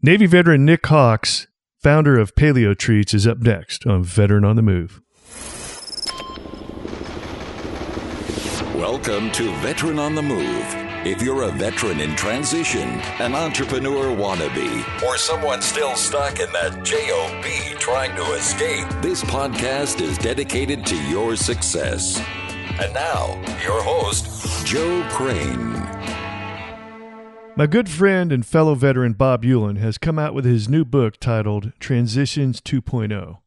Navy veteran Nik Hawks, founder of Paleo Treats, is up next on Veteran on the Move. Welcome to Veteran on the Move. If you're a veteran in transition, an entrepreneur wannabe, or someone still stuck in that JOB trying to escape, this podcast is dedicated to your success. And now, your host, Joe Crane. My good friend and fellow veteran Bob Eulan has come out with his new book titled Transitions 2.0.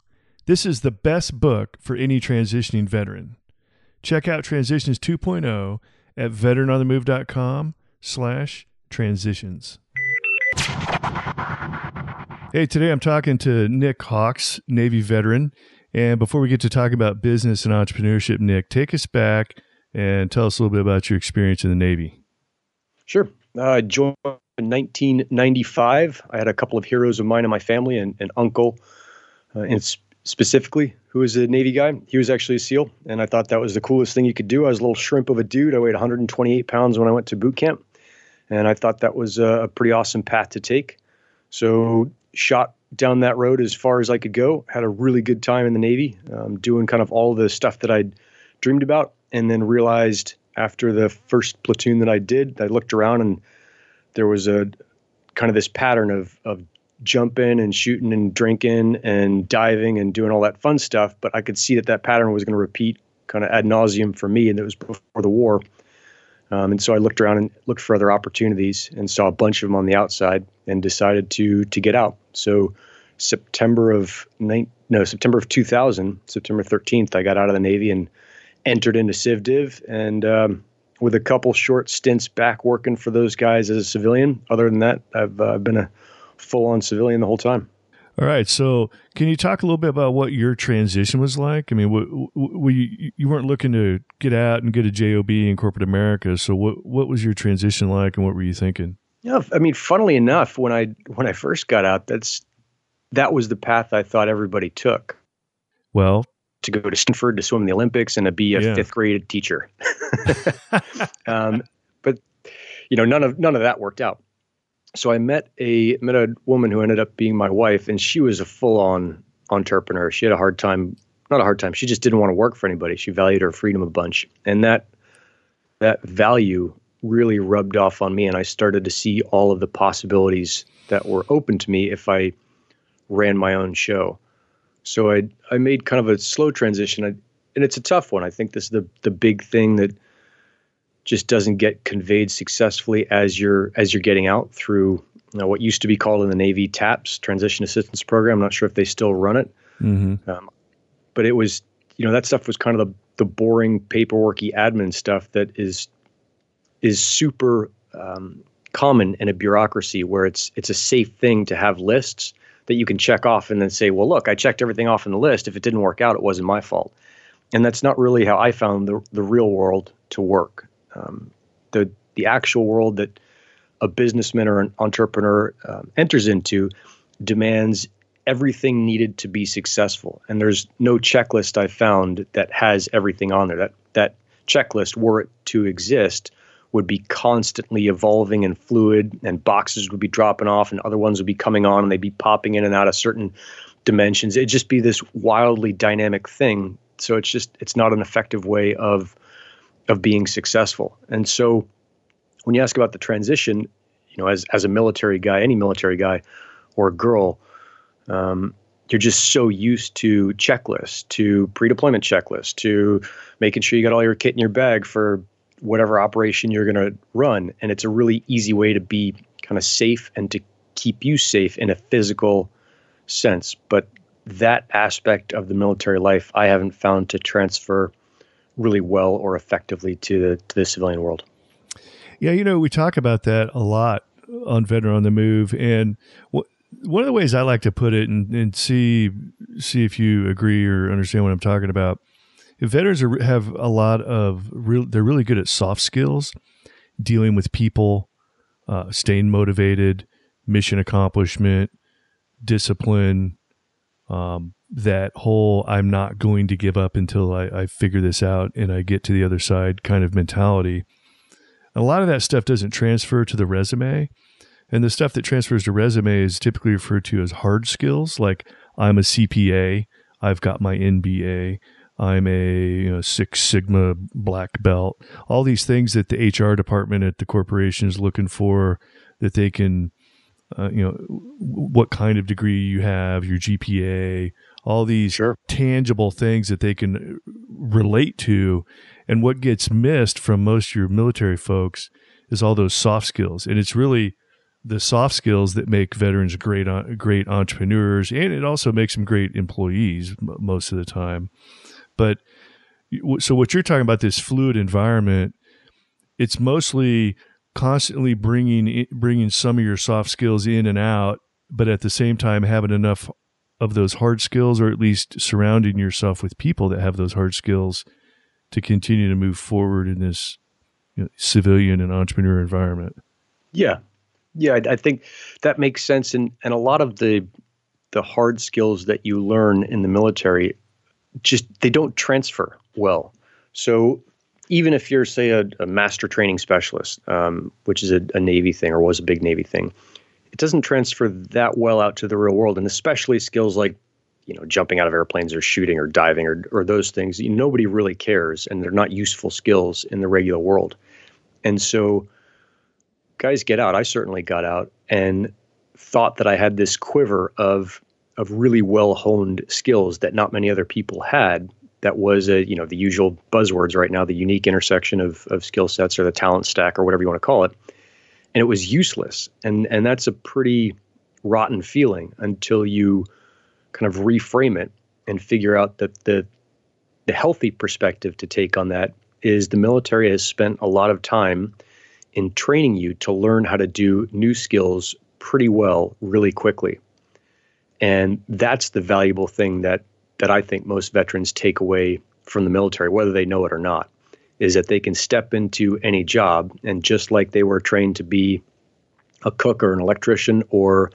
This is the best book for any transitioning veteran. Check out Transitions 2.0 at veteranonthemove.com slash transitions. Hey, today I'm talking to Nik Hawks, Navy veteran. And before we get to talk about business and entrepreneurship, Nik, take us back and tell us a little bit about your experience in the Navy. Sure. Uh, I joined in 1995. I had a couple of heroes of mine in my family, and an uncle, uh, and specifically, who was a Navy guy. He was actually a SEAL, and I thought that was the coolest thing you could do. I was a little shrimp of a dude. I weighed 128 pounds when I went to boot camp, and I thought that was a pretty awesome path to take. So, shot down that road as far as I could go. Had a really good time in the Navy, um, doing kind of all the stuff that I'd dreamed about, and then realized after the first platoon that I did, I looked around and there was a kind of this pattern of of jumping and shooting and drinking and diving and doing all that fun stuff. But I could see that that pattern was going to repeat kind of ad nauseum for me, and it was before the war. Um, and so I looked around and looked for other opportunities and saw a bunch of them on the outside and decided to to get out. So September of nine, no September of 2000, September 13th, I got out of the Navy and entered into CivDiv and um, with a couple short stints back working for those guys as a civilian. Other than that, I've uh, been a full on civilian the whole time. All right. So, can you talk a little bit about what your transition was like? I mean, w- w- you, you weren't looking to get out and get a job in corporate America. So, what what was your transition like, and what were you thinking? Yeah, I mean, funnily enough, when I when I first got out, that's that was the path I thought everybody took. Well, to go to Stanford to swim in the Olympics and to be a yeah. fifth grade teacher. um, but you know, none of none of that worked out. So I met a met a woman who ended up being my wife, and she was a full on entrepreneur. She had a hard time, not a hard time. She just didn't want to work for anybody. She valued her freedom a bunch, and that that value really rubbed off on me. And I started to see all of the possibilities that were open to me if I ran my own show. So I I made kind of a slow transition, I, and it's a tough one. I think this is the the big thing that just doesn't get conveyed successfully as you're as you're getting out through you know, what used to be called in the Navy TAPS Transition Assistance Program. I'm not sure if they still run it, mm-hmm. um, but it was you know that stuff was kind of the the boring paperworky admin stuff that is is super um, common in a bureaucracy where it's it's a safe thing to have lists that you can check off and then say, well, look, I checked everything off in the list. If it didn't work out, it wasn't my fault. And that's not really how I found the, the real world to work. Um, the, the actual world that a businessman or an entrepreneur um, enters into demands everything needed to be successful. And there's no checklist I've found that has everything on there. That, that checklist, were it to exist, would be constantly evolving and fluid, and boxes would be dropping off, and other ones would be coming on, and they'd be popping in and out of certain dimensions. It'd just be this wildly dynamic thing. So it's just it's not an effective way of of being successful. And so when you ask about the transition, you know, as as a military guy, any military guy or girl, um, you're just so used to checklists, to pre-deployment checklists, to making sure you got all your kit in your bag for whatever operation you're going to run. And it's a really easy way to be kind of safe and to keep you safe in a physical sense. But that aspect of the military life, I haven't found to transfer really well or effectively to the, to the civilian world. Yeah, you know, we talk about that a lot on Veteran on the Move. And what, one of the ways I like to put it and, and see see if you agree or understand what I'm talking about veterans are, have a lot of real, they're really good at soft skills, dealing with people, uh, staying motivated, mission accomplishment, discipline, um, that whole I'm not going to give up until I, I, figure this out and I get to the other side kind of mentality. A lot of that stuff doesn't transfer to the resume. And the stuff that transfers to resume is typically referred to as hard skills, like I'm a CPA, I've got my MBA, I'm a you know, Six Sigma black belt. All these things that the HR department at the corporation is looking for that they can, uh, you know, what kind of degree you have, your GPA, all these sure. tangible things that they can relate to. And what gets missed from most of your military folks is all those soft skills. And it's really the soft skills that make veterans great, uh, great entrepreneurs, and it also makes them great employees most of the time. But so what you're talking about this fluid environment, it's mostly constantly bringing bringing some of your soft skills in and out, but at the same time having enough of those hard skills, or at least surrounding yourself with people that have those hard skills to continue to move forward in this you know, civilian and entrepreneur environment. Yeah, yeah, I, I think that makes sense, and and a lot of the the hard skills that you learn in the military just they don't transfer well. So even if you're say a, a master training specialist, um, which is a, a, Navy thing or was a big Navy thing, it doesn't transfer that well out to the real world, and especially skills like you know jumping out of airplanes or shooting or diving or or those things. Nobody really cares, and they're not useful skills in the regular world. And so, guys get out. I certainly got out and thought that I had this quiver of of really well honed skills that not many other people had. That was a you know the usual buzzwords right now, the unique intersection of of skill sets or the talent stack or whatever you want to call it, and it was useless. And and that's a pretty rotten feeling until you kind of reframe it and figure out that the the healthy perspective to take on that is the military has spent a lot of time in training you to learn how to do new skills pretty well really quickly. And that's the valuable thing that that I think most veterans take away from the military, whether they know it or not, is that they can step into any job and just like they were trained to be a cook or an electrician or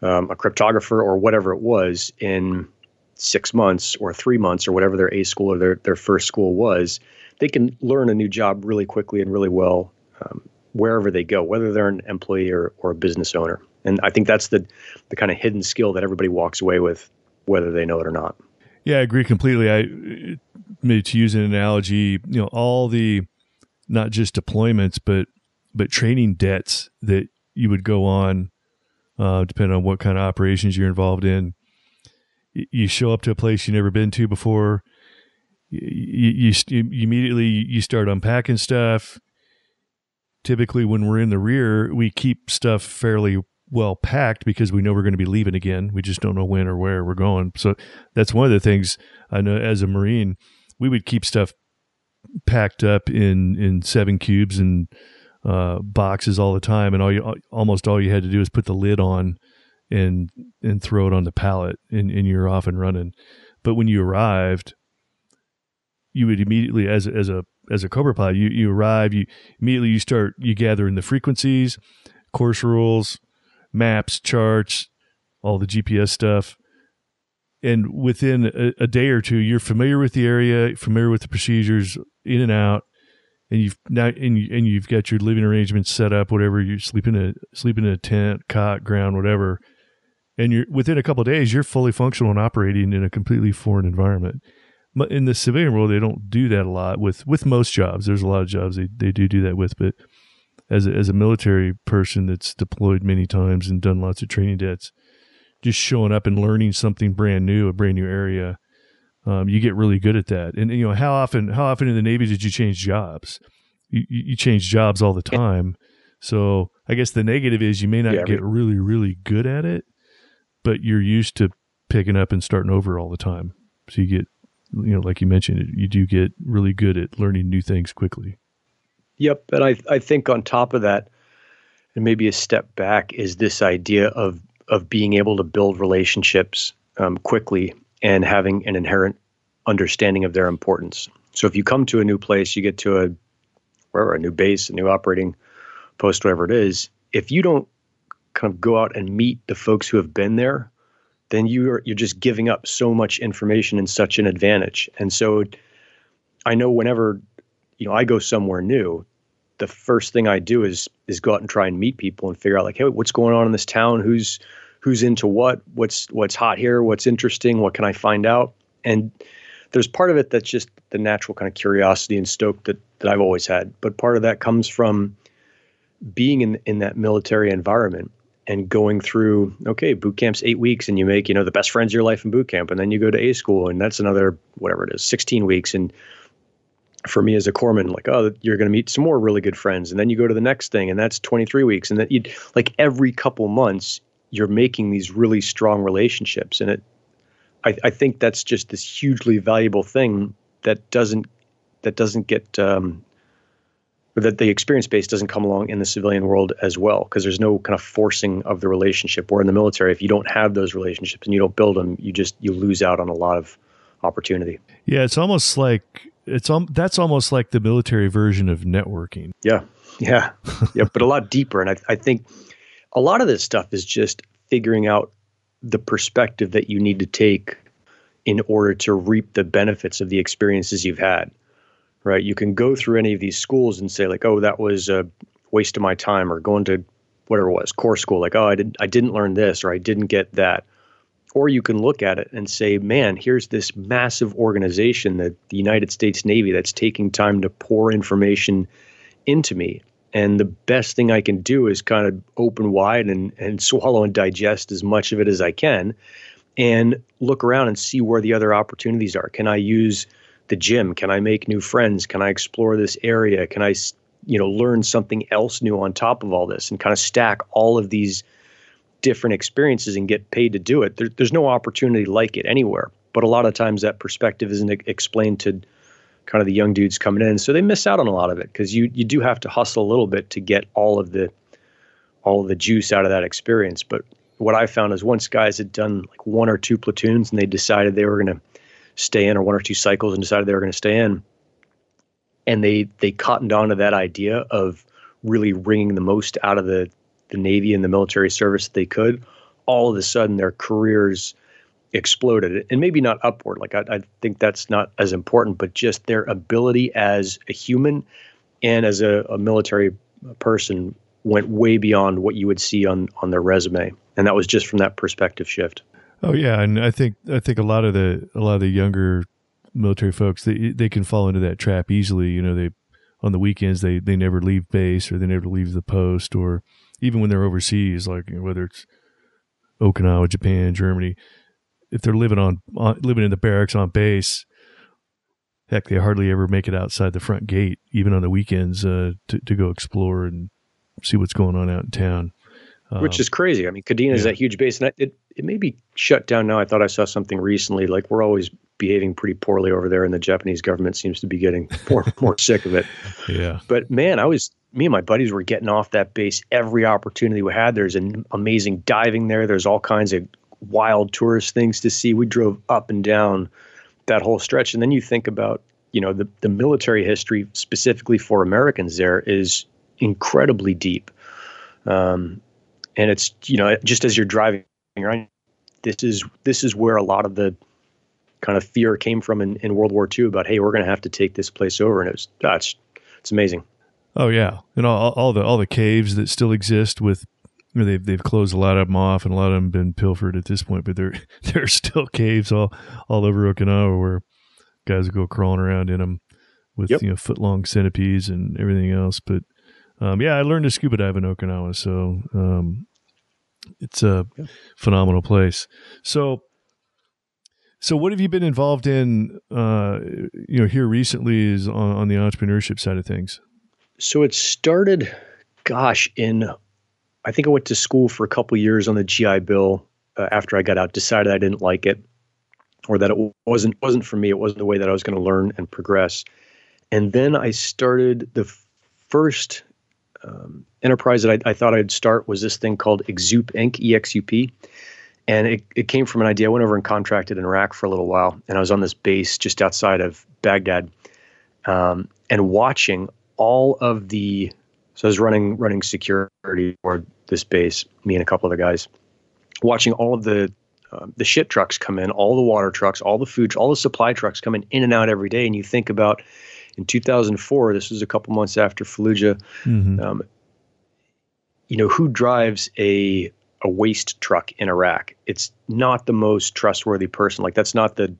um, a cryptographer or whatever it was in six months or three months or whatever their A school or their, their first school was, they can learn a new job really quickly and really well um, wherever they go, whether they're an employee or, or a business owner. And I think that's the the kind of hidden skill that everybody walks away with, whether they know it or not. Yeah, I agree completely. I maybe to use an analogy, you know, all the not just deployments, but but training dets that you would go on, uh, depending on what kind of operations you're involved in. You show up to a place you've never been to before. You, you, you immediately you start unpacking stuff. Typically, when we're in the rear, we keep stuff fairly well packed because we know we're going to be leaving again. We just don't know when or where we're going. So that's one of the things I know as a Marine, we would keep stuff packed up in, in seven cubes and uh, boxes all the time. And all you, almost all you had to do is put the lid on and, and throw it on the pallet and, and you're off and running. But when you arrived, you would immediately, as, as a, as a Cobra pilot, you, you arrive, you immediately you start, you gather in the frequencies, course rules, maps, charts, all the GPS stuff. And within a, a, day or two, you're familiar with the area, familiar with the procedures in and out, and you've now and, you, and you've got your living arrangements set up, whatever you sleep in a in a tent, cot, ground, whatever. And you're within a couple of days, you're fully functional and operating in a completely foreign environment. But in the civilian world, they don't do that a lot with with most jobs. There's a lot of jobs they, they do do that with, but as a, as a military person that's deployed many times and done lots of training dets, just showing up and learning something brand new, a brand new area, um, you get really good at that. And you know how often how often in the Navy did you change jobs? You, you change jobs all the time. So I guess the negative is you may not yeah, get really really good at it, but you're used to picking up and starting over all the time. So you get you know like you mentioned you do get really good at learning new things quickly. Yep, and I I think on top of that, and maybe a step back is this idea of of being able to build relationships um, quickly and having an inherent understanding of their importance. So if you come to a new place, you get to a wherever a new base, a new operating post, whatever it is. If you don't kind of go out and meet the folks who have been there, then you're you're just giving up so much information and such an advantage. And so I know whenever you know I go somewhere new, the first thing I do is is go out and try and meet people and figure out like, hey, what's going on in this town? Who's who's into what? What's what's hot here? What's interesting? What can I find out? And there's part of it that's just the natural kind of curiosity and stoke that that I've always had, but part of that comes from being in in that military environment and going through okay boot camp's eight weeks and you make you know the best friends of your life in boot camp and then you go to a school and that's another whatever it is 16 weeks and for me as a corpsman like oh you're going to meet some more really good friends and then you go to the next thing and that's 23 weeks and that you like every couple months you're making these really strong relationships and it I, I think that's just this hugely valuable thing that doesn't that doesn't get um, that the experience base doesn't come along in the civilian world as well because there's no kind of forcing of the relationship. Or in the military if you don't have those relationships and you don't build them you just you lose out on a lot of opportunity. Yeah it's almost like it's um, that's almost like the military version of networking yeah yeah yeah but a lot deeper and I, I think a lot of this stuff is just figuring out the perspective that you need to take in order to reap the benefits of the experiences you've had right? You can go through any of these schools and say like, oh, that was a waste of my time, or going to whatever it was, corps school, like, oh, I didn't I didn't learn this, or I didn't get that. Or you can look at it and say, man, here's this massive organization, that the United States Navy, that's taking time to pour information into me. And the best thing I can do is kind of open wide and, and swallow and digest as much of it as I can and look around and see where the other opportunities are. Can I use the gym? Can I make new friends? Can I explore this area? Can I, you know, learn something else new on top of all this and kind of stack all of these different experiences and get paid to do it? There, there's no opportunity like it anywhere. But a lot of times that perspective isn't explained to kind of the young dudes coming in, so they miss out on a lot of it because you you do have to hustle a little bit to get all of the all of the juice out of that experience. But what I found is once guys had done like one or two platoons and they decided they were going to stay in or one or two cycles and decided they were going to stay in and they they cottoned on to that idea of really wringing the most out of the the navy and the military service that they could all of a sudden their careers exploded and maybe not upward. Like I, I think that's not as important but just their ability as a human and as a, a military person went way beyond what you would see on on their resume. And that was just from that perspective shift. Oh yeah, and I think I think a lot of the a lot of the younger military folks they they can fall into that trap easily. You know, they on the weekends they they never leave base or they never leave the post or even when they're overseas, like you know, whether it's Okinawa, Japan, Germany, if they're living on, on living in the barracks on base, heck, they hardly ever make it outside the front gate, even on the weekends, uh, to to go explore and see what's going on out in town. Which um, is crazy. I mean, Kadena yeah. is that huge base, and it it may be shut down now. I thought I saw something recently. Like we're always behaving pretty poorly over there, and the Japanese government seems to be getting more more sick of it. Yeah. But man, I was me and my buddies were getting off that base every opportunity we had. There's an amazing diving there. There's all kinds of wild tourist things to see. We drove up and down that whole stretch, and then you think about you know the the military history specifically for Americans there is incredibly deep. Um, and it's you know just as you're driving around, this is this is where a lot of the kind of fear came from in, in World War II about hey we're going to have to take this place over, and it was that's it's amazing. Oh yeah, and all, all the all the caves that still exist with they've they've closed a lot of them off, and a lot of them been pilfered at this point. But there there are still caves all all over Okinawa where guys go crawling around in them with yep. you know foot long centipedes and everything else. But um, yeah, I learned to scuba dive in Okinawa, so um, it's a yeah. phenomenal place. So, so what have you been involved in? Uh, you know, here recently is on, on the entrepreneurship side of things. So it started, gosh, in I think I went to school for a couple years on the GI Bill. Uh, after I got out, decided I didn't like it, or that it wasn't wasn't for me. It wasn't the way that I was going to learn and progress. And then I started the first um, enterprise that I, I, thought I'd start was this thing called Exup Inc. EXUP. And it, it came from an idea. I went over and contracted in Iraq for a little while, and I was on this base just outside of Baghdad, um, and watching all of the. So I was running running security for this base, me and a couple other guys, watching all of the uh, the ship trucks come in, all the water trucks, all the food, all the supply trucks coming in and out every day, and you think about in 2004, this was a couple months after Fallujah. Mm-hmm. Um, you know, who drives a a waste truck in Iraq? It's not the most trustworthy person. Like that's not the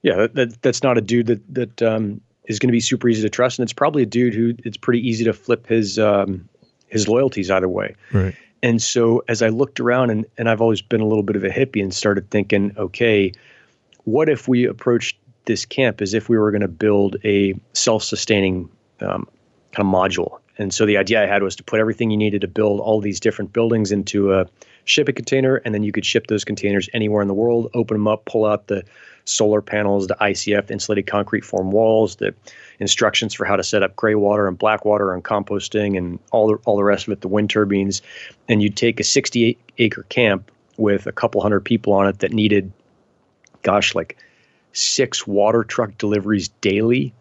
yeah, that, that that's not a dude that that um, is going to be super easy to trust, and it's probably a dude who it's pretty easy to flip his um, his loyalties either way. Right. And so as I looked around, and and I've always been a little bit of a hippie, and started thinking, okay, what if we approached this camp as if we were going to build a self-sustaining um, kind of module? And so the idea I had was to put everything you needed to build all these different buildings into a shipping container, and then you could ship those containers anywhere in the world, open them up, pull out the solar panels, the ICF, insulated concrete form walls, the instructions for how to set up gray water and black water and composting and all the, all the rest of it, the wind turbines. And you'd take a 68 acre camp with a couple hundred people on it that needed, gosh, like six water truck deliveries daily.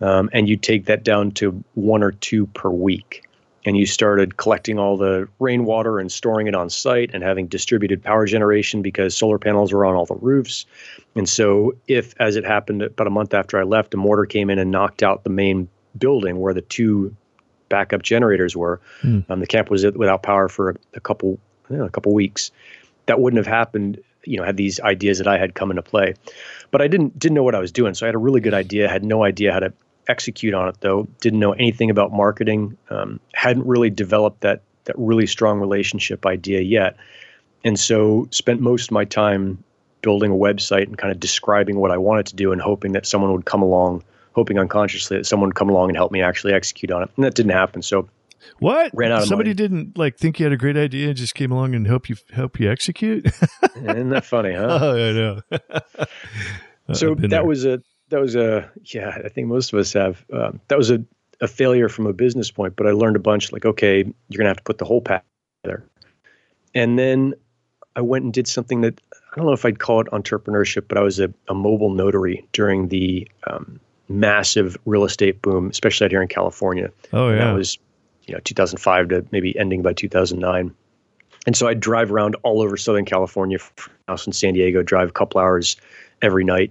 Um, and you'd take that down to one or two per week and you started collecting all the rainwater and storing it on site and having distributed power generation because solar panels were on all the roofs. And so, if, as it happened about a month after I left, a mortar came in and knocked out the main building where the two backup generators were, mm. um, the camp was without power for a, couple you know, a couple weeks. That wouldn't have happened, you know, had these ideas that I had come into play. But I didn't didn't know what I was doing, so I had a really good idea. Had no idea how to execute on it though. Didn't know anything about marketing. Um, hadn't really developed that that really strong relationship idea yet, and so spent most of my time building a website and kind of describing what I wanted to do and hoping that someone would come along, hoping unconsciously that someone would come along and help me actually execute on it. And that didn't happen. So what? Ran out Somebody money. didn't like think you had a great idea and just came along and help you help you execute. Isn't that funny, huh? Oh, I know. so that there. was a that was a yeah. I think most of us have. Um, that was a a failure from a business point, but I learned a bunch. Like, okay, you're gonna have to put the whole pack together. And then I went and did something that I don't know if I'd call it entrepreneurship, but I was a, a mobile notary during the um, massive real estate boom, especially out here in California. Oh yeah, and that was you know 2005 to maybe ending by 2009. And so I'd drive around all over Southern California, house in San Diego, drive a couple hours every night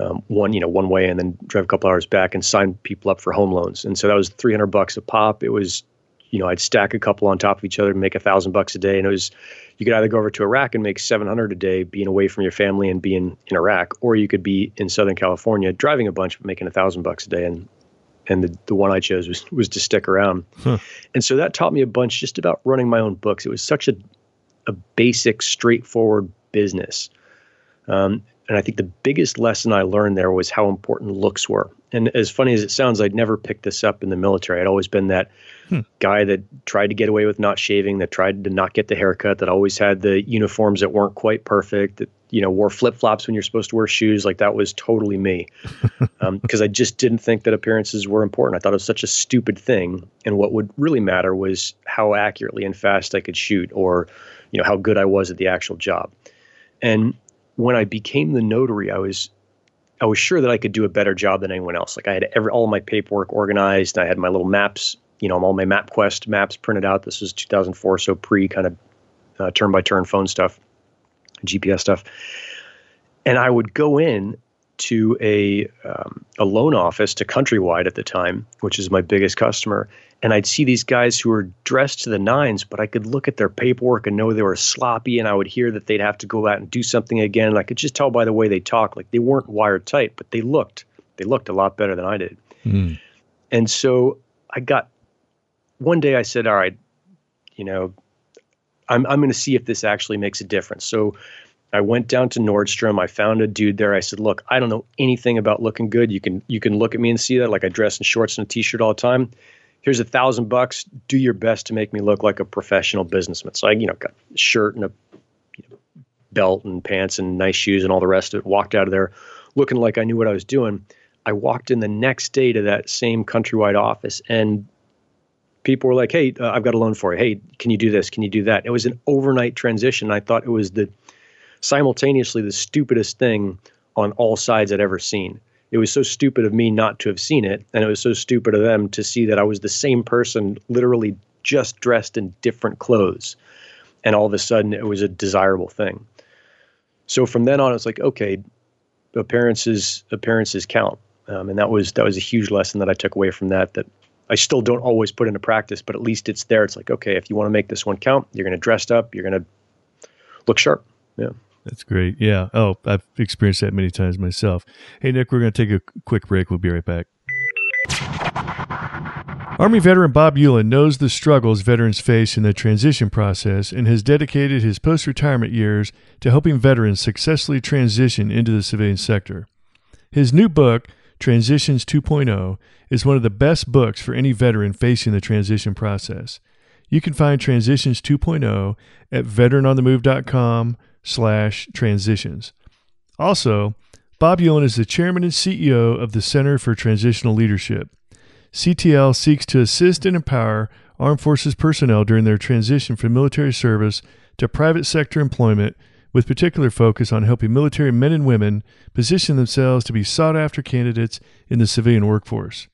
um, one you know one way and then drive a couple hours back and sign people up for home loans. And so that was 300 bucks a pop. It was you know I'd stack a couple on top of each other and make a thousand bucks a day. And it was you could either go over to Iraq and make 700 a day being away from your family and being in Iraq, or you could be in Southern California driving a bunch but making a thousand bucks a day. And and the, the one I chose was was to stick around. Huh. And so that taught me a bunch just about running my own books. It was such a a basic, straightforward business. Um, and I think the biggest lesson I learned there was how important looks were. And as funny as it sounds, I'd never picked this up in the military. I'd always been that hmm. guy that tried to get away with not shaving, that tried to not get the haircut, that always had the uniforms that weren't quite perfect, that you know wore flip flops when you're supposed to wear shoes. Like that was totally me, because um, I just didn't think that appearances were important. I thought it was such a stupid thing, and what would really matter was how accurately and fast I could shoot, or you know how good I was at the actual job. And when I became the notary, I was I was sure that I could do a better job than anyone else. Like I had every all my paperwork organized. I had my little maps, you know, all my MapQuest maps printed out. This was 2004, so pre kind of turn by turn phone stuff, GPS stuff. And I would go in to a um, a loan office to Countrywide at the time, which is my biggest customer, and I'd see these guys who were dressed to the nines, but I could look at their paperwork and know they were sloppy, and I would hear that they'd have to go out and do something again. And I could just tell by the way they talked, like they weren't wired tight, but they looked they looked a lot better than I did. Mm. And so I got one day I said, all right, you know, I'm I'm going to see if this actually makes a difference. So I went down to Nordstrom. I found a dude there. I said, "Look, I don't know anything about looking good. You can you can look at me and see that. Like I dress in shorts and a t-shirt all the time here's a thousand bucks. Do your best to make me look like a professional businessman. So I, you know, got a shirt and a you know, belt and pants and nice shoes and all the rest of it. Walked out of there looking like I knew what I was doing. I walked in the next day to that same countrywide office and people were like, "Hey, uh, I've got a loan for you. Hey, can you do this? Can you do that?" It was an overnight transition. I thought it was the simultaneously the stupidest thing on all sides I'd ever seen it was so stupid of me not to have seen it and it was so stupid of them to see that i was the same person literally just dressed in different clothes and all of a sudden it was a desirable thing so from then on it's like okay appearances appearances count Um, and that was that was a huge lesson that I took away from that. That I still don't always put into practice, but at least it's there. It's like, okay, if you want to make this one count, you're going to dress up, you're going to look sharp. Yeah. That's great. Yeah. Oh, I've experienced that many times myself. Hey, Nik, we're going to take a quick break. We'll be right back. Army veteran Bob Euland knows the struggles veterans face in the transition process and has dedicated his post retirement years to helping veterans successfully transition into the civilian sector. His new book, Transitions 2.0, is one of the best books for any veteran facing the transition process. You can find Transitions 2.0 at veteranonthemove.com slash transitions. Also, Bob Euland is the chairman and CEO of the Center for Transitional Leadership. CTL seeks to assist and empower armed forces personnel during their transition from military service to private sector employment, with particular focus on helping military men and women position themselves to be sought after candidates in the civilian workforce.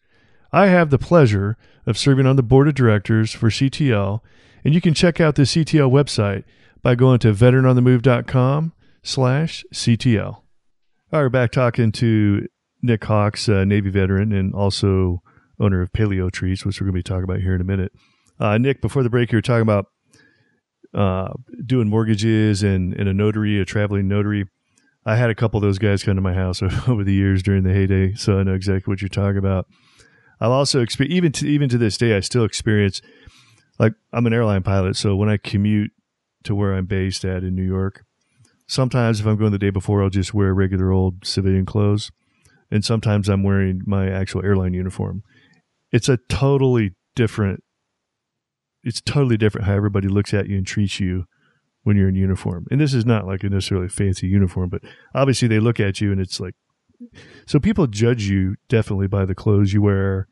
I have the pleasure of serving on the board of directors for CTL, and you can check out the CTL website by going to veteranonthemove.com slash CTL. All right, we're back talking to Nik Hawks, Navy veteran and also owner of Paleo Treats, which we're going to be talking about here in a minute. Uh, Nik, before the break, you were talking about uh, doing mortgages and, and a notary, a traveling notary. I had a couple of those guys come to my house over the years during the heyday, so I know exactly what you're talking about. I've also experienced, even to, even to this day, I still experience, like, I'm an airline pilot, so when I commute to where I'm based at in New York, sometimes if I'm going the day before, I'll just wear regular old civilian clothes. And sometimes I'm wearing my actual airline uniform it's a totally different it's totally different how everybody looks at you and treats you when you're in uniform. And this is not like a necessarily fancy uniform, but obviously they look at you and it's like so people judge you definitely by the clothes you wear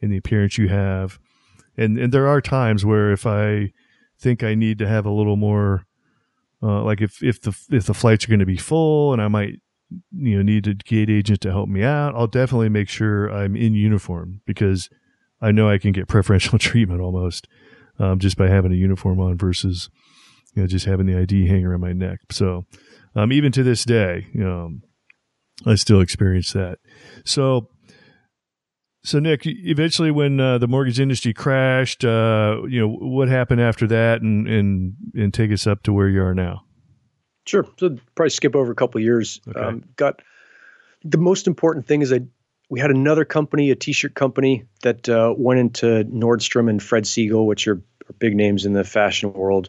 and the appearance you have. And and there are times where if I think I need to have a little more uh, like if if the if the flights are going to be full and I might you know need a gate agent to help me out, I'll definitely make sure I'm in uniform because I know I can get preferential treatment almost um, just by having a uniform on versus you know just having the ID hanger around my neck. So um, even to this day, know, I still experience that. So so Nik, eventually when uh, the mortgage industry crashed, uh, you know what happened after that, and and and take us up to where you are now. Sure. So probably skip over a couple years. Okay. Um, got the most important thing is I we had another company, a T-shirt company that uh, went into Nordstrom and Fred Segal, which are, are, big names in the fashion world,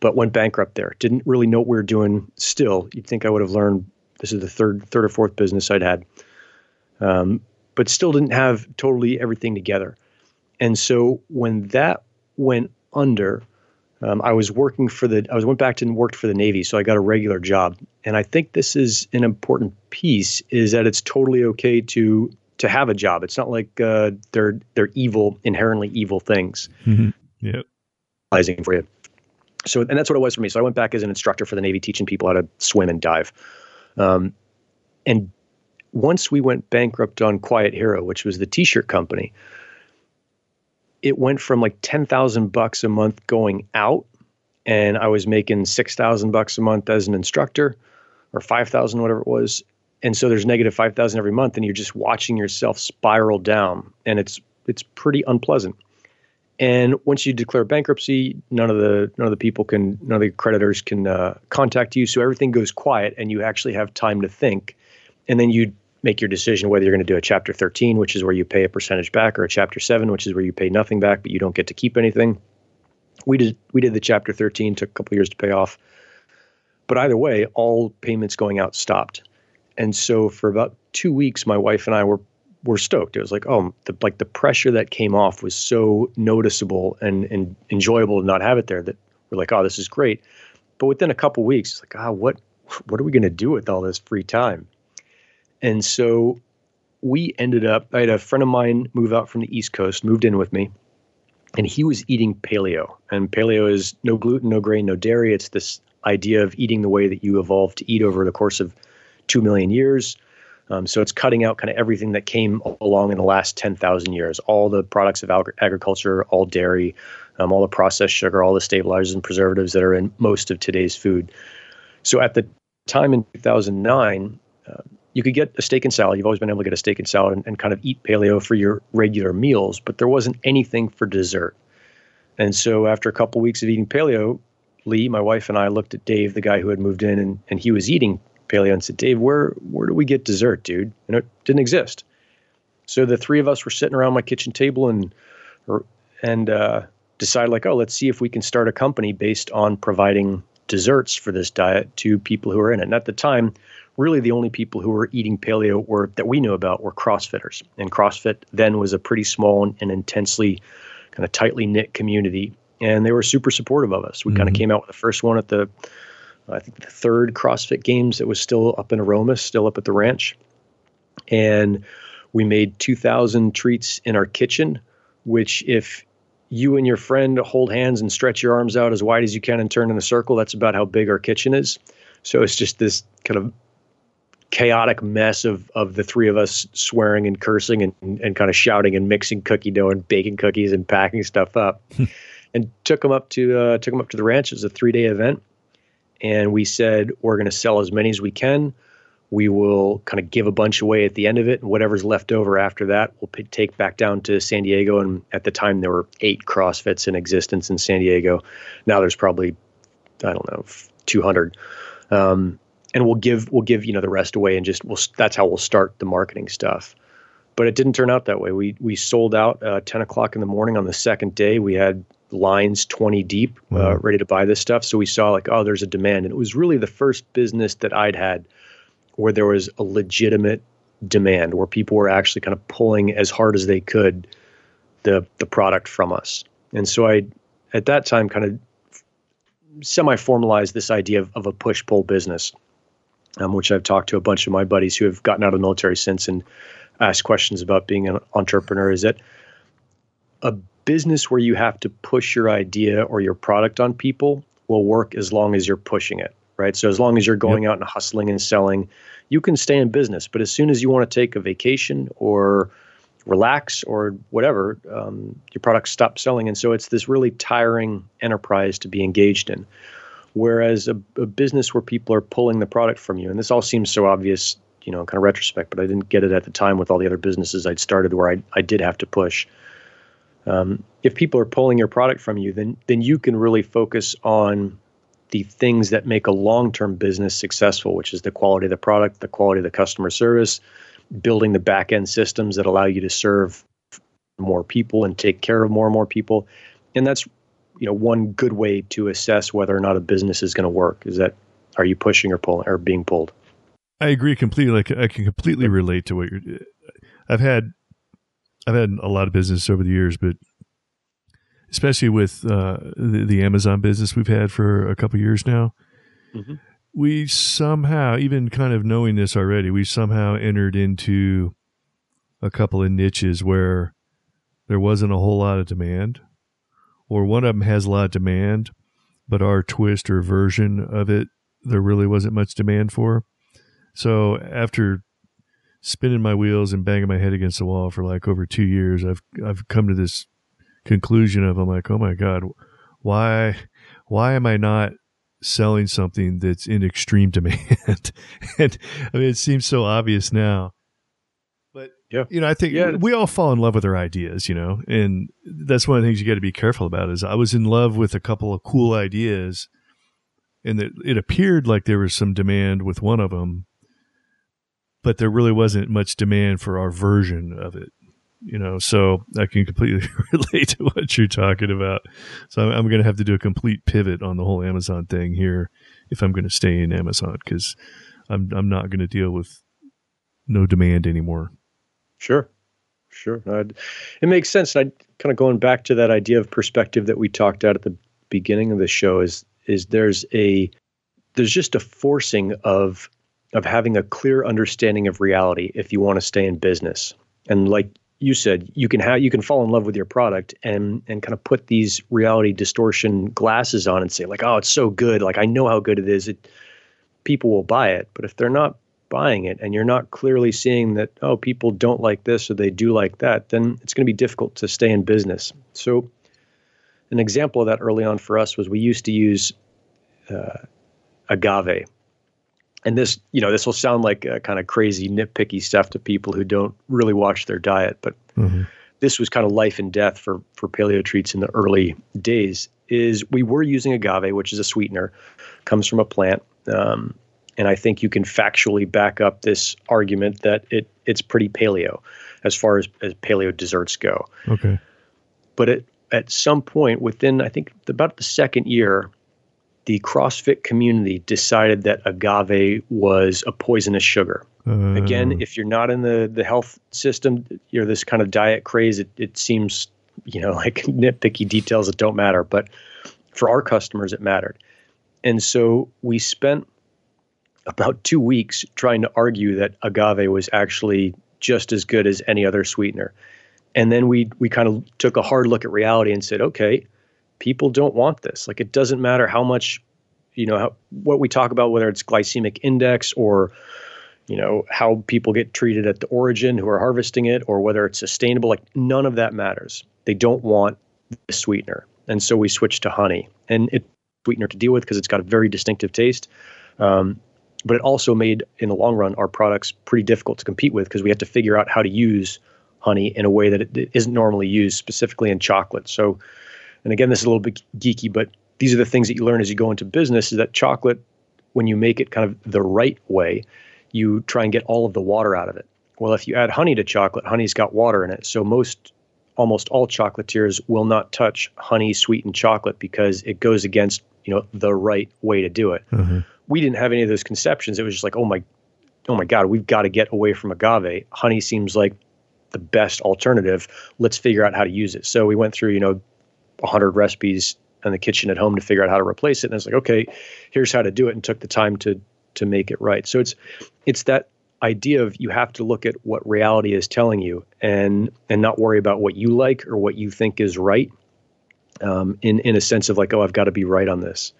but went bankrupt there. Didn't really know what we were doing. Still, you'd think I would have learned. This is the third, third or fourth business I'd had, um, but still didn't have totally everything together. And so when that went under, um, I was working for the. I was went back to and worked for the Navy, so I got a regular job. And I think this is an important piece: is that it's totally okay to to have a job. It's not like uh, they're they're evil, inherently evil things. Mm-hmm. Yeah, for you. So, and that's what it was for me. So I went back as an instructor for the Navy, teaching people how to swim and dive. Um, and once we went bankrupt on Quiet Hero, which was the T-shirt company, it went from like ten thousand bucks a month going out, and I was making six thousand bucks a month as an instructor, or five thousand, whatever it was, and so there's negative 5000 every month and you're just watching yourself spiral down and it's it's pretty unpleasant. And once you declare bankruptcy none of the none of the people can none of the creditors can uh, contact you so everything goes quiet and you actually have time to think and then you make your decision whether you're going to do a chapter 13 which is where you pay a percentage back or a chapter 7 which is where you pay nothing back but you don't get to keep anything we did we did the chapter 13 took a couple years to pay off but either way all payments going out stopped and so for about two weeks, my wife and I were were stoked. It was like, oh, the, like the pressure that came off was so noticeable and, and enjoyable to not have it there that we're like, oh, this is great. But within a couple weeks, it's like, ah, oh, what what are we going to do with all this free time? And so we ended up. I had a friend of mine move out from the East Coast, moved in with me, and he was eating paleo. And paleo is no gluten, no grain, no dairy. It's this idea of eating the way that you evolved to eat over the course of two million years. Um, so it's cutting out kind of everything that came along in the last 10,000 years, all the products of ag- agriculture, all dairy, um, all the processed sugar, all the stabilizers and preservatives that are in most of today's food. So at the time in 2009, uh, you could get a steak and salad. You've always been able to get a steak and salad and, and kind of eat paleo for your regular meals, but there wasn't anything for dessert. And so after a couple weeks of eating paleo, Lee, my wife, and I looked at Dave, the guy who had moved in, and, and he was eating paleo, and said, "Dave, where where do we get dessert, dude?" And it didn't exist. So the three of us were sitting around my kitchen table and and uh, decided like, oh, let's see if we can start a company based on providing desserts for this diet to people who are in it. And at the time, really the only people who were eating paleo were that we knew about were CrossFitters. And CrossFit then was a pretty small and, and intensely kind of tightly knit community. And they were super supportive of us. We mm-hmm. kind of came out with the first one at the I think the third CrossFit Games that was still up in Aromas, still up at the ranch. And we made 2,000 treats in our kitchen, which if you and your friend hold hands and stretch your arms out as wide as you can and turn in a circle, that's about how big our kitchen is. So it's just this kind of chaotic mess of of the three of us swearing and cursing and, and kind of shouting and mixing cookie dough and baking cookies and packing stuff up. and took them up to uh, took them up to the ranch. It was a three day event and we said we're going to sell as many as we can. We will kind of give a bunch away at the end of it, and whatever's left over after that, we'll p- take back down to San Diego. And at the time, there were eight CrossFits in existence in San Diego. Now there's probably, I don't know, 200. Um, and we'll give we'll give you know the rest away, and just we'll that's how we'll start the marketing stuff. But it didn't turn out that way. We we sold out uh, 10 o'clock in the morning on the second day. We had lines 20 deep, uh, wow. ready to buy this stuff. So we saw like, oh, there's a demand. And it was really the first business that I'd had where there was a legitimate demand, where people were actually kind of pulling as hard as they could the the product from us. And so I, at that time, kind of semi formalized this idea of, of a push pull business, um, which I've talked to a bunch of my buddies who have gotten out of the military since and asked questions about being an entrepreneur. Is that a business where you have to push your idea or your product on people will work as long as you're pushing it, right? So as long as you're going yep. out and hustling and selling, you can stay in business. But as soon as you want to take a vacation or relax or whatever, um, your product stops selling. And so it's this really tiring enterprise to be engaged in. Whereas a, a business where people are pulling the product from you, and this all seems so obvious, you know, in kind of retrospect, but I didn't get it at the time with all the other businesses I'd started where I, I did have to push. Um, if people are pulling your product from you, then then you can really focus on the things that make a long-term business successful, which is the quality of the product, the quality of the customer service, building the back-end systems that allow you to serve more people and take care of more and more people. And that's you know one good way to assess whether or not a business is going to work is that are you pushing or pulling or being pulled. I agree completely. Like I can completely relate to what you're. I've had I've had a lot of business over the years, but especially with uh, the, the, Amazon business we've had for a couple years now, mm-hmm. we somehow, even kind of knowing this already, we somehow entered into a couple of niches where there wasn't a whole lot of demand, or one of them has a lot of demand, but our twist or version of it, there really wasn't much demand for. So after spinning my wheels and banging my head against the wall for like over two years, I've I've come to this conclusion of I'm like, oh my god, why why am I not selling something that's in extreme demand? and I mean, it seems so obvious now, yeah, you know, I think yeah, we all fall in love with our ideas, you know, and that's one of the things you got to be careful about. Is I was in love with a couple of cool ideas, and that it appeared like there was some demand with one of them but there really wasn't much demand for our version of it you know so i can completely relate to what you're talking about so i'm, I'm going to have to do a complete pivot on the whole amazon thing here if i'm going to stay in amazon because i'm i'm not going to deal with no demand anymore sure sure I'd, it makes sense i kind of going back to that idea of perspective that we talked about at the beginning of the show is is there's a there's just a forcing of of having a clear understanding of reality if you want to stay in business. And like you said, you can have you can fall in love with your product and and kind of put these reality distortion glasses on and say like, oh, it's so good. Like I know how good it is. It people will buy it. But if they're not buying it and you're not clearly seeing that oh people don't like this or they do like that, then it's going to be difficult to stay in business. So an example of that early on for us was we used to use uh, agave and this, you know, this will sound like kind of crazy, nitpicky stuff to people who don't really watch their diet, but mm-hmm. this was kind of life and death for for paleo treats in the early days. Is we were using agave, which is a sweetener, comes from a plant, um, and I think you can factually back up this argument that it it's pretty paleo, as far as as paleo desserts go. Okay, but it, at some point within, I think about the second year, the CrossFit community decided that agave was a poisonous sugar. Uh, Again, if you're not in the, the health system, you're this kind of diet craze. It, it seems, you know, like nitpicky details that don't matter. But for our customers, it mattered. And so we spent about two weeks trying to argue that agave was actually just as good as any other sweetener. And then we we kind of took a hard look at reality and said, okay, people don't want this. Like it doesn't matter how much, you know, how, what we talk about, whether it's glycemic index or, you know, how people get treated at the origin who are harvesting it or whether it's sustainable. Like none of that matters. They don't want the sweetener. And so we switched to honey and it's sweetener to deal with because it's got a very distinctive taste. Um, but it also made, in the long run, our products pretty difficult to compete with because we had to figure out how to use honey in a way that it isn't normally used, specifically in chocolate. So and again, this is a little bit geeky, but these are the things that you learn as you go into business is that chocolate, when you make it kind of the right way, you try and get all of the water out of it. Well, if you add honey to chocolate, honey's got water in it. So most almost all chocolatiers will not touch honey sweetened chocolate because it goes against, you know, the right way to do it. Mm-hmm. We didn't have any of those conceptions. It was just like, oh my oh my god, we've got to get away from agave. Honey seems like the best alternative. Let's figure out how to use it. So we went through, you know, 100 recipes in the kitchen at home to figure out how to replace it. And it's like, okay, here's how to do it, and took the time to to make it right. So it's it's that idea of you have to look at what reality is telling you and and not worry about what you like or what you think is right. Um, in in a sense of like, oh, I've got to be right on this.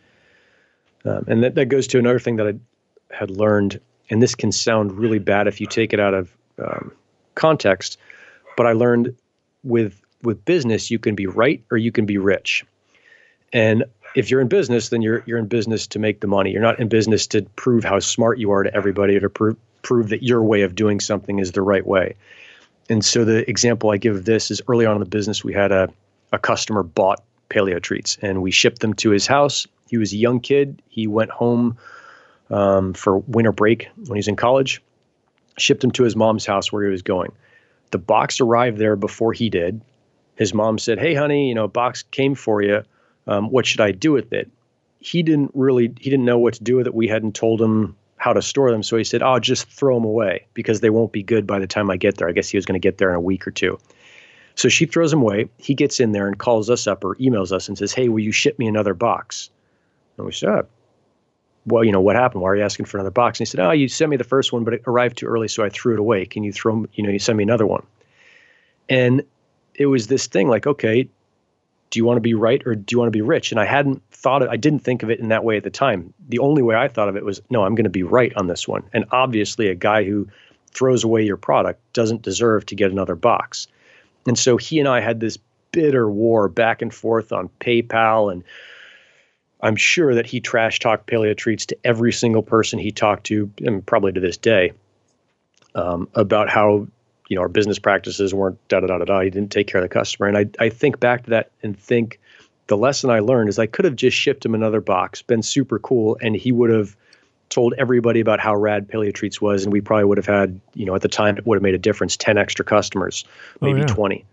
Um, and that, that goes to another thing that I had learned, and this can sound really bad if you take it out of um, context, but I learned with with business, you can be right or you can be rich. And if you're in business, then you're you're in business to make the money. You're not in business to prove how smart you are to everybody or to prove prove that your way of doing something is the right way. And so the example I give of this is early on in the business, we had a, a customer bought paleo treats and we shipped them to his house. He was a young kid. He went home um, for winter break when he was in college, shipped him to his mom's house where he was going. The box arrived there before he did his mom said, "Hey, honey, you know, a box came for you. Um, what should I do with it?" He didn't really he didn't know what to do with it. We hadn't told him how to store them, so he said, "Oh, just throw them away because they won't be good by the time I get there." I guess he was going to get there in a week or two. So she throws them away. He gets in there and calls us up or emails us and says, "Hey, will you ship me another box?" And we said, "Well, you know what happened? Why are you asking for another box?" And he said, "Oh, you sent me the first one, but it arrived too early, so I threw it away. Can you throw, you know, you send me another one?" And it was this thing like, okay, do you want to be right or do you want to be rich? And I hadn't thought it, I didn't think of it in that way at the time. The only way I thought of it was, no, I'm going to be right on this one. And obviously, a guy who throws away your product doesn't deserve to get another box. And so he and I had this bitter war back and forth on PayPal. And I'm sure that he trash talked paleo treats to every single person he talked to, and probably to this day, um, about how you know, our business practices weren't da da da da da. He didn't take care of the customer. And I, I think back to that and think the lesson I learned is I could have just shipped him another box, been super cool, and he would have told everybody about how rad Paleo Treats was, and we probably would have had, you know, at the time it would have made a difference, ten extra customers, oh, maybe oh, yeah. twenty.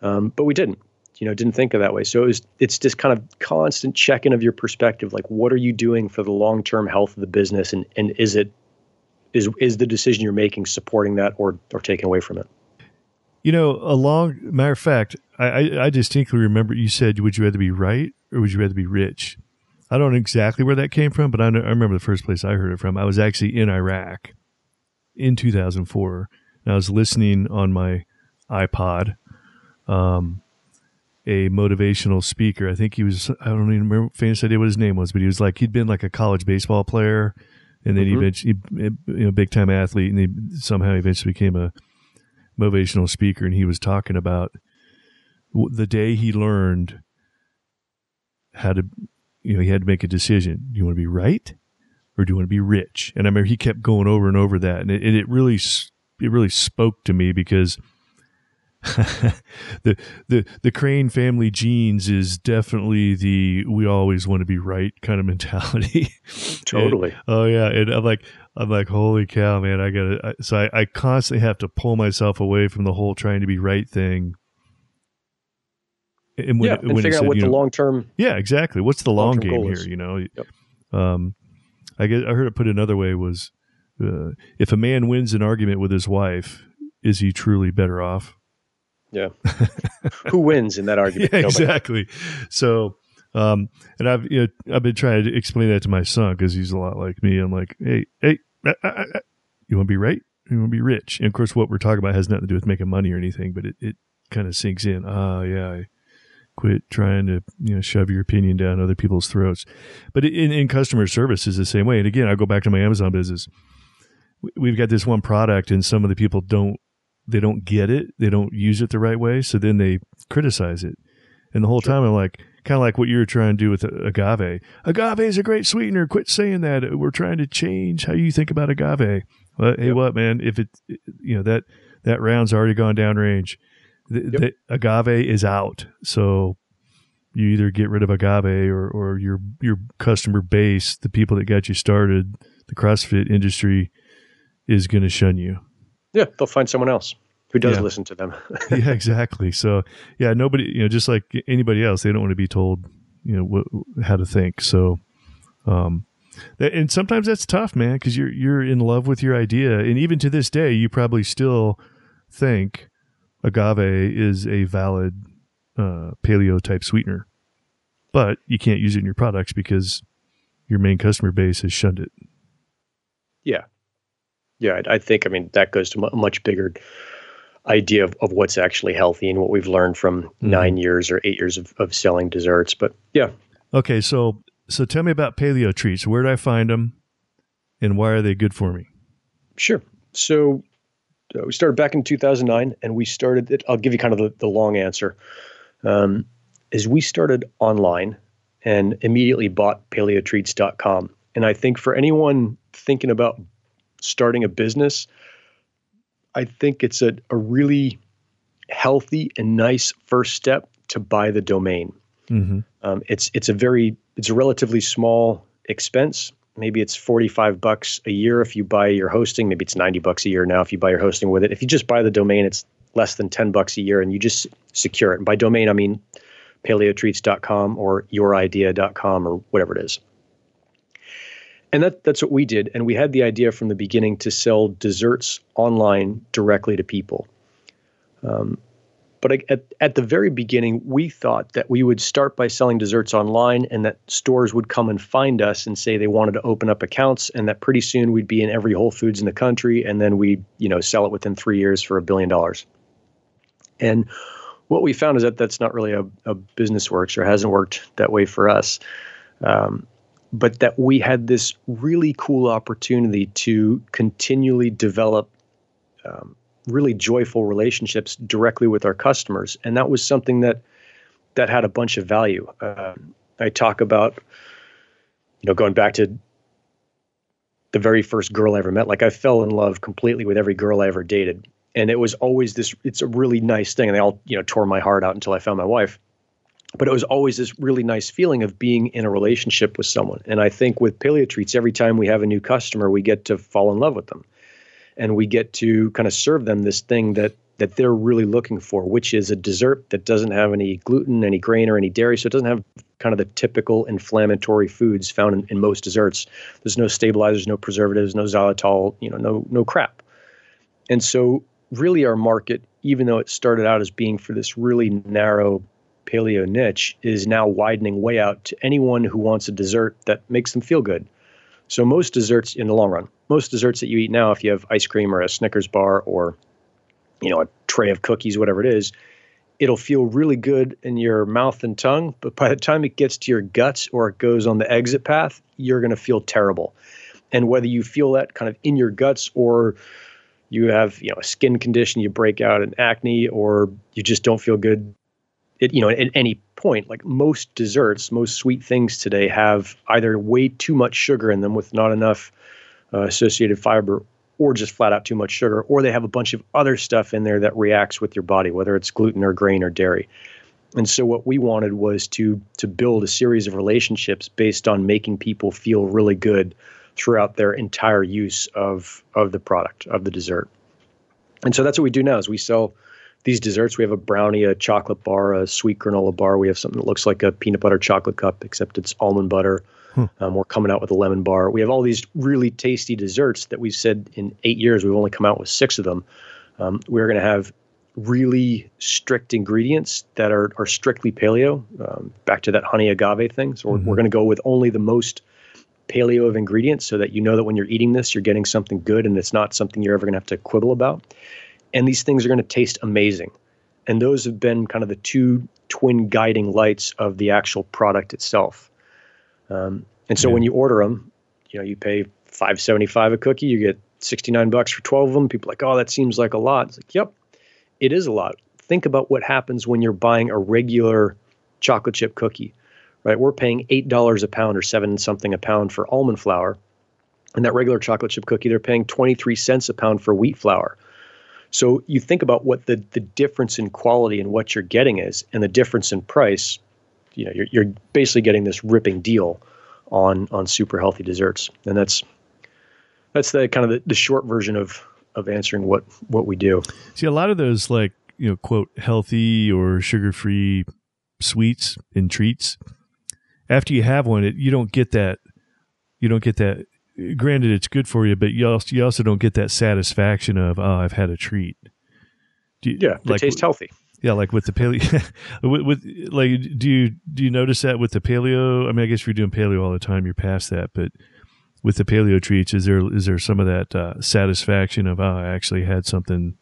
Um, but we didn't, you know, didn't think of that way. So it was, it's just kind of constant checking of your perspective, like what are you doing for the long term health of the business, and and is it is is the decision you're making supporting that or or taking away from it? You know, along matter of fact, I, I distinctly remember you said, "Would you rather be right or would you rather be rich?" I don't know exactly where that came from, but I, know, I remember the first place I heard it from. I was actually in Iraq in 2004, and I was listening on my iPod. Um, a motivational speaker. I think he was. I don't even remember. Famous idea what his name was, but he was like he'd been like a college baseball player and then mm-hmm. eventually, you know, big time athlete, and he somehow eventually became a motivational speaker. And he was talking about the day he learned how to, you know, he had to make a decision. Do you want to be right, or do you want to be rich? And I remember he kept going over and over that, and it, it really it really spoke to me because the the the Crane family genes is definitely the we always want to be right kind of mentality. Totally. and, oh yeah, and I'm like I'm like holy cow, man! I got to so I, I constantly have to pull myself away from the whole trying to be right thing. And when, yeah, and figure said, out what the know, long term. Yeah, exactly. What's the long game here? You know, yep. um, I guess I heard it put another way was, uh, if a man wins an argument with his wife, is he truly better off? Yeah. Who wins in that argument? Yeah, exactly. So, um, and I've you know I've been trying to explain that to my son because he's a lot like me. I'm like, hey, hey, uh, uh, uh you want to be right? You want to be rich? And of course, what we're talking about has nothing to do with making money or anything, but it, it kind of sinks in. Ah, yeah, I quit trying to you know shove your opinion down other people's throats. But in, in customer service is the same way. And again, I go back to my Amazon business. We've got this one product, and some of the people don't they don't get it, they don't use it the right way, so then they criticize it. And the whole sure. time I'm like, kind of like what you were trying to do with agave. Agave is a great sweetener. Quit saying that. We're trying to change how you think about agave. Well, hey, yep. what man? If it, you know that that round's already gone downrange. The, yep. the agave is out. So you either get rid of agave or, or your your customer base, the people that got you started, the CrossFit industry is going to shun you. Yeah, they'll find someone else who does yeah. listen to them. yeah, exactly. So, yeah, nobody, you know, just like anybody else, they don't want to be told, you know, what, how to think. So, um, that, and sometimes that's tough, man, because you're you're in love with your idea, and even to this day, you probably still think agave is a valid uh, paleo type sweetener, but you can't use it in your products because your main customer base has shunned it. Yeah, yeah, I, I think I mean that goes to a much bigger idea of, of what's actually healthy and what we've learned from mm-hmm. nine years or eight years of, of selling desserts. But yeah. Okay, so so tell me about paleo treats. Where do I find them, and why are they good for me? Sure. So uh, we started back in 2009, and we started. It, I'll give you kind of the, the long answer. Um, is we started online and immediately bought paleotreats.com. And I think for anyone thinking about starting a business, I think it's a, a really healthy and nice first step to buy the domain. Mm-hmm. Um, it's it's a very it's a relatively small expense. Maybe it's forty five bucks a year if you buy your hosting. Maybe it's ninety bucks a year now if you buy your hosting with it. If you just buy the domain, it's less than ten bucks a year, and you just secure it. And by domain, I mean paleotreats.com or youridea.com or whatever it is and that that's what we did. And we had the idea from the beginning to sell desserts online directly to people. Um, but at, at the very beginning we thought that we would start by selling desserts online and that stores would come and find us and say they wanted to open up accounts and that pretty soon we'd be in every whole foods in the country and then we'd, you know sell it within three years for a billion dollars. And what we found is that that's not really a, a business works or hasn't worked that way for us. Um, but that we had this really cool opportunity to continually develop um, really joyful relationships directly with our customers, and that was something that that had a bunch of value. Uh, I talk about, you know, going back to the very first girl I ever met. Like I fell in love completely with every girl I ever dated, and it was always this. It's a really nice thing, and they all you know tore my heart out until I found my wife but it was always this really nice feeling of being in a relationship with someone. And I think with Paleo Treats, every time we have a new customer, we get to fall in love with them, and we get to kind of serve them this thing that that they're really looking for, which is a dessert that doesn't have any gluten, any grain, or any dairy. So it doesn't have kind of the typical inflammatory foods found in, in most desserts. There's no stabilizers, no preservatives, no xylitol, you know, no no crap. And so really our market, even though it started out as being for this really narrow paleo niche is now widening way out to anyone who wants a dessert that makes them feel good. So most desserts in the long run, most desserts that you eat now, if you have ice cream or a Snickers bar or you know a tray of cookies, whatever it is, it'll feel really good in your mouth and tongue. But by the time it gets to your guts or it goes on the exit path, you're going to feel terrible. And whether you feel that kind of in your guts or you have you know a skin condition, you break out in acne, or you just don't feel good it, you know, at any point, like most desserts, most sweet things today have either way too much sugar in them with not enough uh, associated fiber, or just flat out too much sugar, or they have a bunch of other stuff in there that reacts with your body, whether it's gluten or grain or dairy. And so what we wanted was to to build a series of relationships based on making people feel really good throughout their entire use of of the product of the dessert. And so that's what we do now is we sell these desserts. We have a brownie, a chocolate bar, a sweet granola bar. We have something that looks like a peanut butter chocolate cup, except it's almond butter. Hmm. Um, we're coming out with a lemon bar. We have all these really tasty desserts that we've said in eight years we've only come out with six of them. Um, we're going to have really strict ingredients that are, are strictly paleo. Um, back to that honey agave thing. So mm-hmm. we're, we're going to go with only the most paleo of ingredients so that you know that when you're eating this, you're getting something good and it's not something you're ever going to have to quibble about. And these things are going to taste amazing. And those have been kind of the two twin guiding lights of the actual product itself. Um, and so yeah. when you order them, you know, you pay 575 a cookie, you get 69 bucks for 12 of them. People are like, oh, that seems like a lot. It's like, yep, it is a lot. Think about what happens when you're buying a regular chocolate chip cookie, right? We're paying $8 a pound or seven something a pound for almond flour. And that regular chocolate chip cookie, they're paying 23 cents a pound for wheat flour. So you think about what the, the difference in quality and what you're getting is, and the difference in price, you know, you're, you're basically getting this ripping deal on on super healthy desserts. And that's that's the kind of the, the short version of of answering what what we do. See, a lot of those like you know quote healthy or sugar free sweets and treats. After you have one, it, you don't get that. You don't get that. Granted, it's good for you, but you also you also don't get that satisfaction of oh, I've had a treat. You, yeah, it like, tastes healthy. Yeah, like with the paleo, with, with, like, do you do you notice that with the paleo? I mean, I guess if you're doing paleo all the time, you're past that. But with the paleo treats, is there is there some of that uh, satisfaction of oh, I actually had something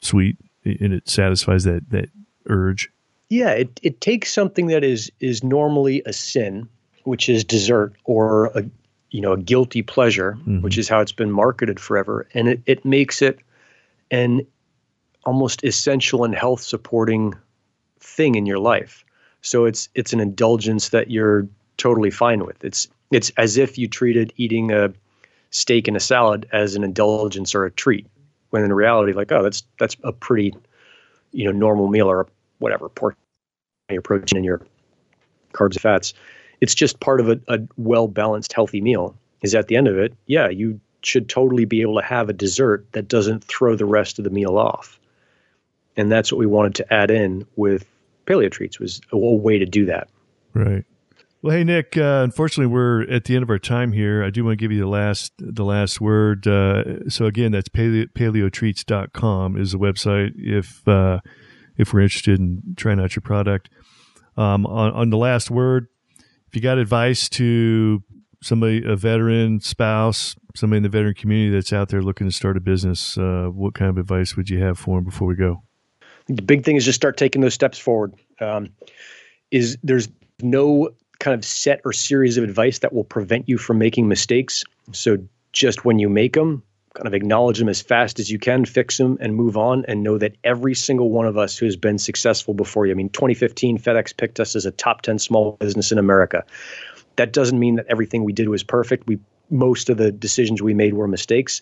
sweet and it satisfies that that urge? Yeah, it it takes something that is is normally a sin, which is dessert, or a you know a guilty pleasure, mm-hmm. which is how it's been marketed forever, and it it makes it an almost essential and health supporting thing in your life. So it's it's an indulgence that you're totally fine with. It's it's as if you treated eating a steak and a salad as an indulgence or a treat, when in reality, like, oh, that's that's a pretty, you know, normal meal or whatever, pork, your protein and your carbs and fats. It's just part of a, a well balanced, healthy meal. Is at the end of it, yeah, you should totally be able to have a dessert that doesn't throw the rest of the meal off. And that's what we wanted to add in with paleo treats was a, way to do that. Right. Well, hey Nik. Uh, unfortunately, we're at the end of our time here. I do want to give you the last the last word. Uh, so again, that's paleo, paleotreats.com is the website if uh, if we're interested in trying out your product. Um, on, on the last word, if you got advice to somebody, a veteran spouse, somebody in the veteran community that's out there looking to start a business, uh, what kind of advice would you have for them before we go? The big thing is just start taking those steps forward. Um, is there's no kind of set or series of advice that will prevent you from making mistakes. So just when you make them, kind of acknowledge them as fast as you can, fix them, and move on, and know that every single one of us who has been successful before you. I mean, 2015, FedEx picked us as a top 10 small business in America. That doesn't mean that everything we did was perfect. We most of the decisions we made were mistakes,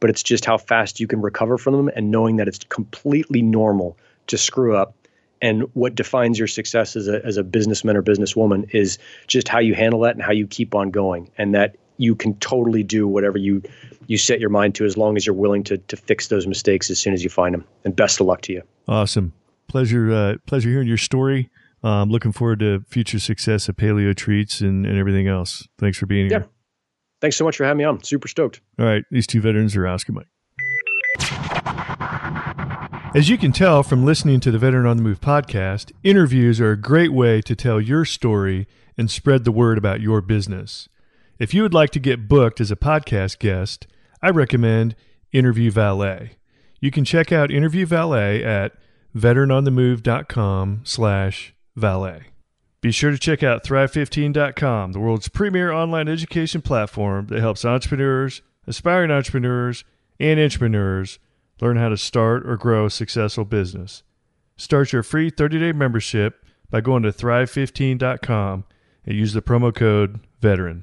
but it's just how fast you can recover from them and knowing that it's completely normal to screw up and what defines your success as a, as a businessman or businesswoman is just how you handle that and how you keep on going and that you can totally do whatever you you set your mind to as long as you're willing to to fix those mistakes as soon as you find them. And best of luck to you. Awesome. Pleasure uh, pleasure hearing your story. I'm um, looking forward to future success at paleo treats and, and everything else. Thanks for being yeah. here. Thanks so much for having me on. Super stoked. All right. These two veterans are Oscar Mike as you can tell from listening to the Veteran on the Move podcast, interviews are a great way to tell your story and spread the word about your business. If you would like to get booked as a podcast guest, I recommend Interview Valet. You can check out Interview Valet at veteranonthemove.com slash valet. Be sure to check out Thrive15.com, the world's premier online education platform that helps entrepreneurs, aspiring entrepreneurs, and entrepreneurs Learn how to start or grow a successful business. Start your free 30 day membership by going to thrive15.com and use the promo code VETERAN.